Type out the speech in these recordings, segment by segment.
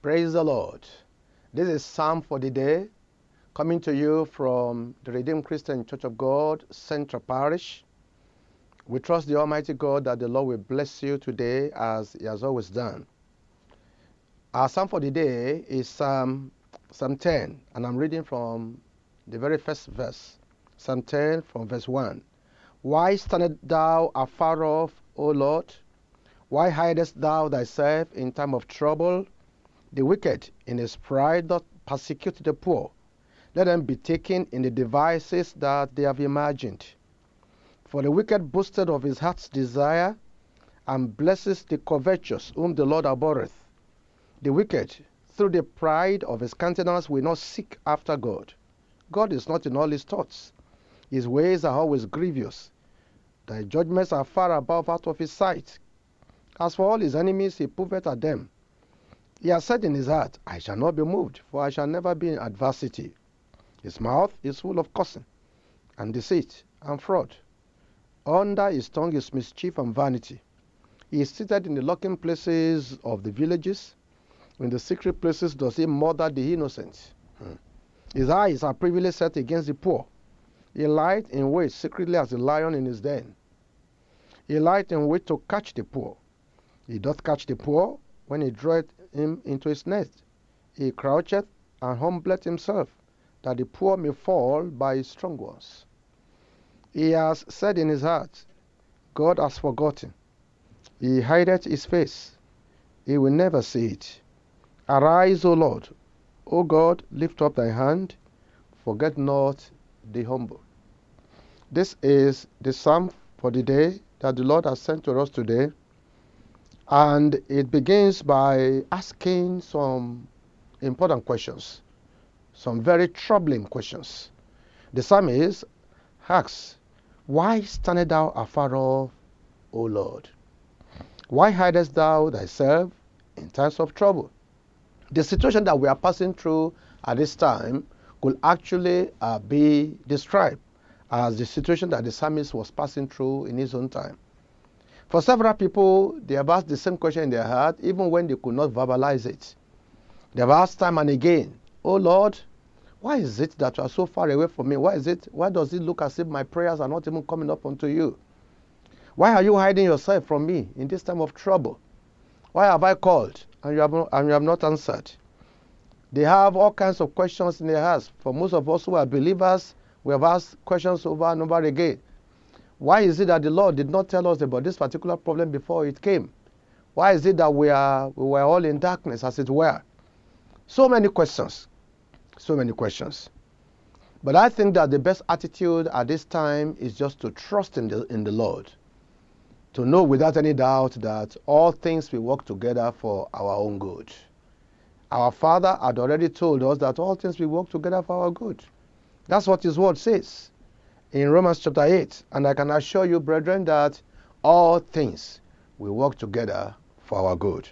Praise the Lord. This is Psalm for the day, coming to you from the Redeemed Christian Church of God, Central Parish. We trust the Almighty God that the Lord will bless you today as He has always done. Our Psalm for the day is Psalm, Psalm 10, and I'm reading from the very first verse. Psalm 10 from verse 1. Why standest thou afar off, O Lord? Why hidest thou thyself in time of trouble? The wicked in his pride doth persecute the poor. Let them be taken in the devices that they have imagined. For the wicked boasted of his heart's desire, and blesses the covetous, whom the Lord abhorreth. The wicked, through the pride of his countenance, will not seek after God. God is not in all his thoughts. His ways are always grievous. Thy judgments are far above out of his sight. As for all his enemies, he proveth at them. He has said in his heart, I shall not be moved, for I shall never be in adversity. His mouth is full of cursing, and deceit, and fraud. Under his tongue is mischief and vanity. He is seated in the lurking places of the villages. In the secret places does he murder the innocent. Hmm. His eyes are privily set against the poor. He lieth in wait secretly as a lion in his den. He lieth in wait to catch the poor. He doth catch the poor when he draweth him into his nest. He croucheth and humbleth himself, that the poor may fall by his strong ones. He has said in his heart, God has forgotten. He hideth his face. He will never see it. Arise, O Lord. O God, lift up thy hand. Forget not the humble. This is the psalm for the day that the Lord has sent to us today. And it begins by asking some important questions, some very troubling questions. The psalmist asks, Why standest thou afar off, O Lord? Why hidest thou thyself in times of trouble? The situation that we are passing through at this time could actually uh, be described as the situation that the psalmist was passing through in his own time. For several people, they have asked the same question in their heart, even when they could not verbalize it. They have asked time and again, Oh Lord, why is it that you are so far away from me? Why is it? Why does it look as if my prayers are not even coming up unto you? Why are you hiding yourself from me in this time of trouble? Why have I called and you have and you have not answered? They have all kinds of questions in their hearts. For most of us who are believers, we have asked questions over and over again. Why is it that the Lord did not tell us about this particular problem before it came? Why is it that we are we were all in darkness, as it were? So many questions. So many questions. But I think that the best attitude at this time is just to trust in the, in the Lord. To know without any doubt that all things will work together for our own good. Our Father had already told us that all things will work together for our good. That's what His Word says in Romans chapter 8. And I can assure you, brethren, that all things will work together for our good.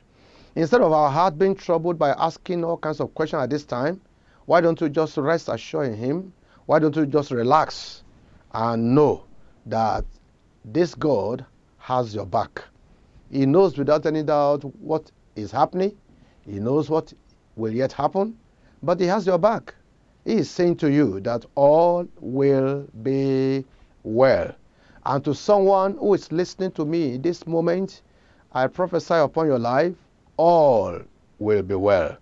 Instead of our heart being troubled by asking all kinds of questions at this time, why don't you just rest assured in Him? Why don't you just relax and know that this God has your back? He knows without any doubt what is happening, He knows what will yet happen, but He has your back. He is saying to you that all will be well. And to someone who is listening to me this moment, I prophesy upon your life, all will be well.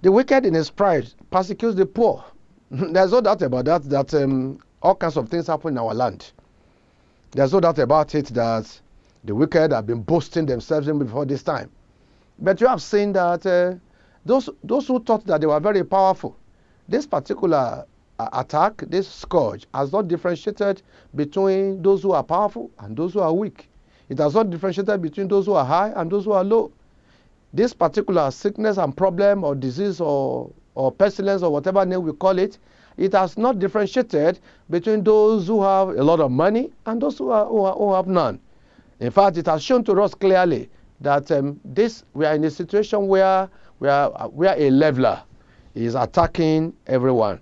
The wicked in his pride persecutes the poor. There's no doubt about that, that um, all kinds of things happen in our land. There's no doubt about it that the wicked have been boasting themselves in before this time. But you have seen that uh, those, those who thought that they were very powerful, this particular uh, attack, this scourge, has not differentiated between those who are powerful and those who are weak. It has not differentiated between those who are high and those who are low. This particular sickness and problem or disease or, or pestilence or whatever name we call it, it has not differentiated between those who have a lot of money and those who, are, who, are, who have none. In fact, it has shown to us clearly that um, this we are in a situation where we are, we are a leveler is attacking everyone.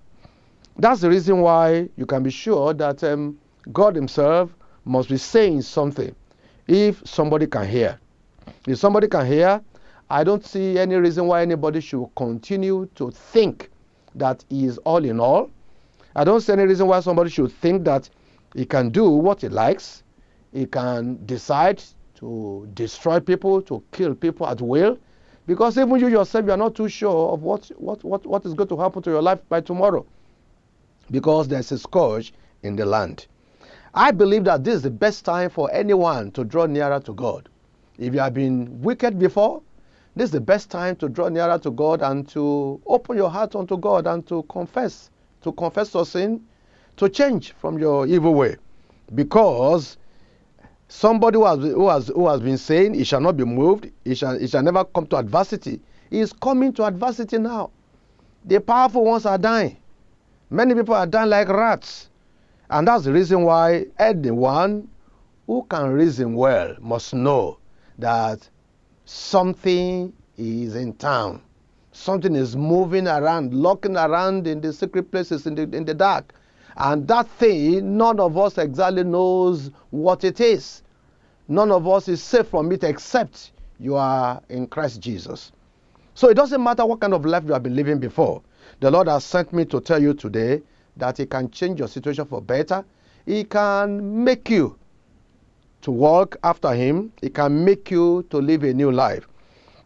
That's the reason why you can be sure that um, God Himself must be saying something if somebody can hear. If somebody can hear I don't see any reason why anybody should continue to think that he is all in all. I don't see any reason why somebody should think that he can do what he likes. He can decide to destroy people, to kill people at will. Because even you yourself, you are not too sure of what, what, what, what is going to happen to your life by tomorrow. Because there's a scourge in the land. I believe that this is the best time for anyone to draw nearer to God. If you have been wicked before, this is the best time to draw nearer to God and to open your heart unto God and to confess, to confess your sin, to change from your evil way. Because somebody who has, who has, who has been saying he shall not be moved, he shall, he shall never come to adversity, he is coming to adversity now. The powerful ones are dying. Many people are dying like rats. And that's the reason why anyone who can reason well must know that something is in town. Something is moving around, lurking around in the secret places in the, in the dark. And that thing, none of us exactly knows what it is. None of us is safe from it except you are in Christ Jesus. So it doesn't matter what kind of life you have been living before. The Lord has sent me to tell you today that He can change your situation for better. He can make you to walk after Him. He can make you to live a new life.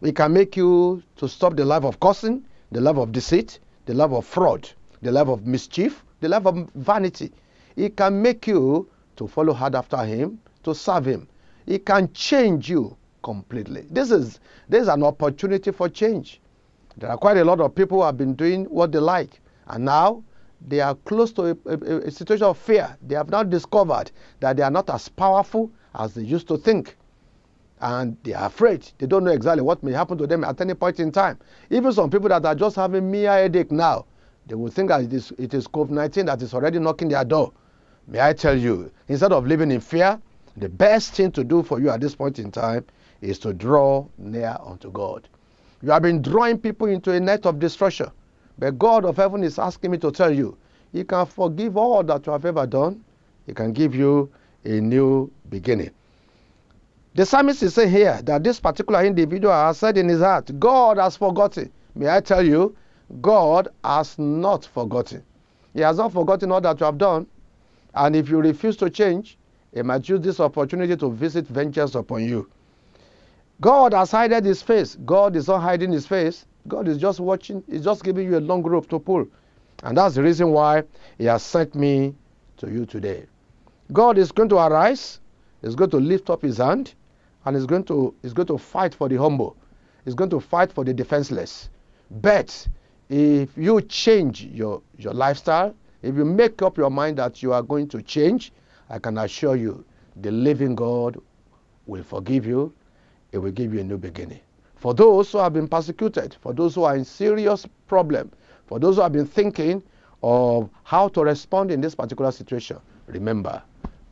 He can make you to stop the life of cursing, the life of deceit, the life of fraud, the life of mischief, the life of vanity. He can make you to follow hard after Him, to serve Him. He can change you completely. This is, this is an opportunity for change. There are quite a lot of people who have been doing what they like, and now they are close to a, a, a situation of fear. They have now discovered that they are not as powerful as they used to think. And they are afraid. They don't know exactly what may happen to them at any point in time. Even some people that are just having mere headache now, they will think that it is, it is COVID 19 that is already knocking their door. May I tell you, instead of living in fear, the best thing to do for you at this point in time is to draw near unto God. You have been drawing people into a net of destruction. But God of heaven is asking me to tell you, He can forgive all that you have ever done. He can give you a new beginning. The psalmist is saying here that this particular individual has said in his heart, God has forgotten. May I tell you, God has not forgotten. He has not forgotten all that you have done. And if you refuse to change, He might use this opportunity to visit vengeance upon you. God has hidden His face. God is not hiding His face. God is just watching, He's just giving you a long rope to pull. And that's the reason why He has sent me to you today. God is going to arise, He's going to lift up His hand, and He's going to, he's going to fight for the humble. He's going to fight for the defenseless. But if you change your, your lifestyle, if you make up your mind that you are going to change, I can assure you the living God will forgive you. It will give you a new beginning. For those who have been persecuted, for those who are in serious problem, for those who have been thinking of how to respond in this particular situation, remember,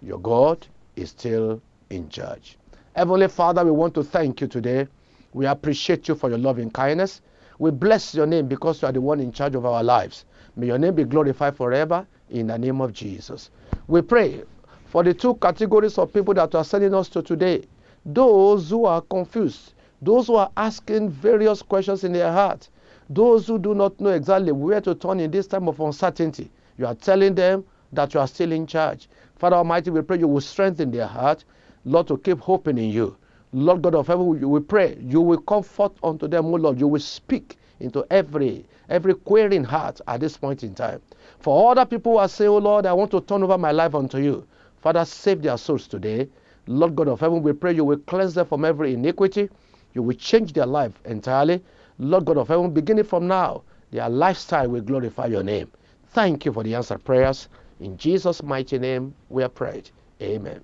your God is still in charge. Heavenly Father, we want to thank you today. We appreciate you for your loving kindness. We bless your name because you are the one in charge of our lives. May your name be glorified forever in the name of Jesus. We pray for the two categories of people that are sending us to today those who are confused, those who are asking various questions in their heart, those who do not know exactly where to turn in this time of uncertainty. You are telling them that you are still in charge. Father Almighty, we pray you will strengthen their heart, Lord, to keep hoping in you. Lord God of heaven, we pray you will comfort unto them, O Lord. You will speak into every every querying heart at this point in time. For other people who are saying, Oh Lord, I want to turn over my life unto you. Father, save their souls today. Lord God of heaven, we pray you will cleanse them from every iniquity. You will change their life entirely. Lord God of heaven, beginning from now, their lifestyle will glorify your name. Thank you for the answered prayers. In Jesus' mighty name, we are prayed. Amen.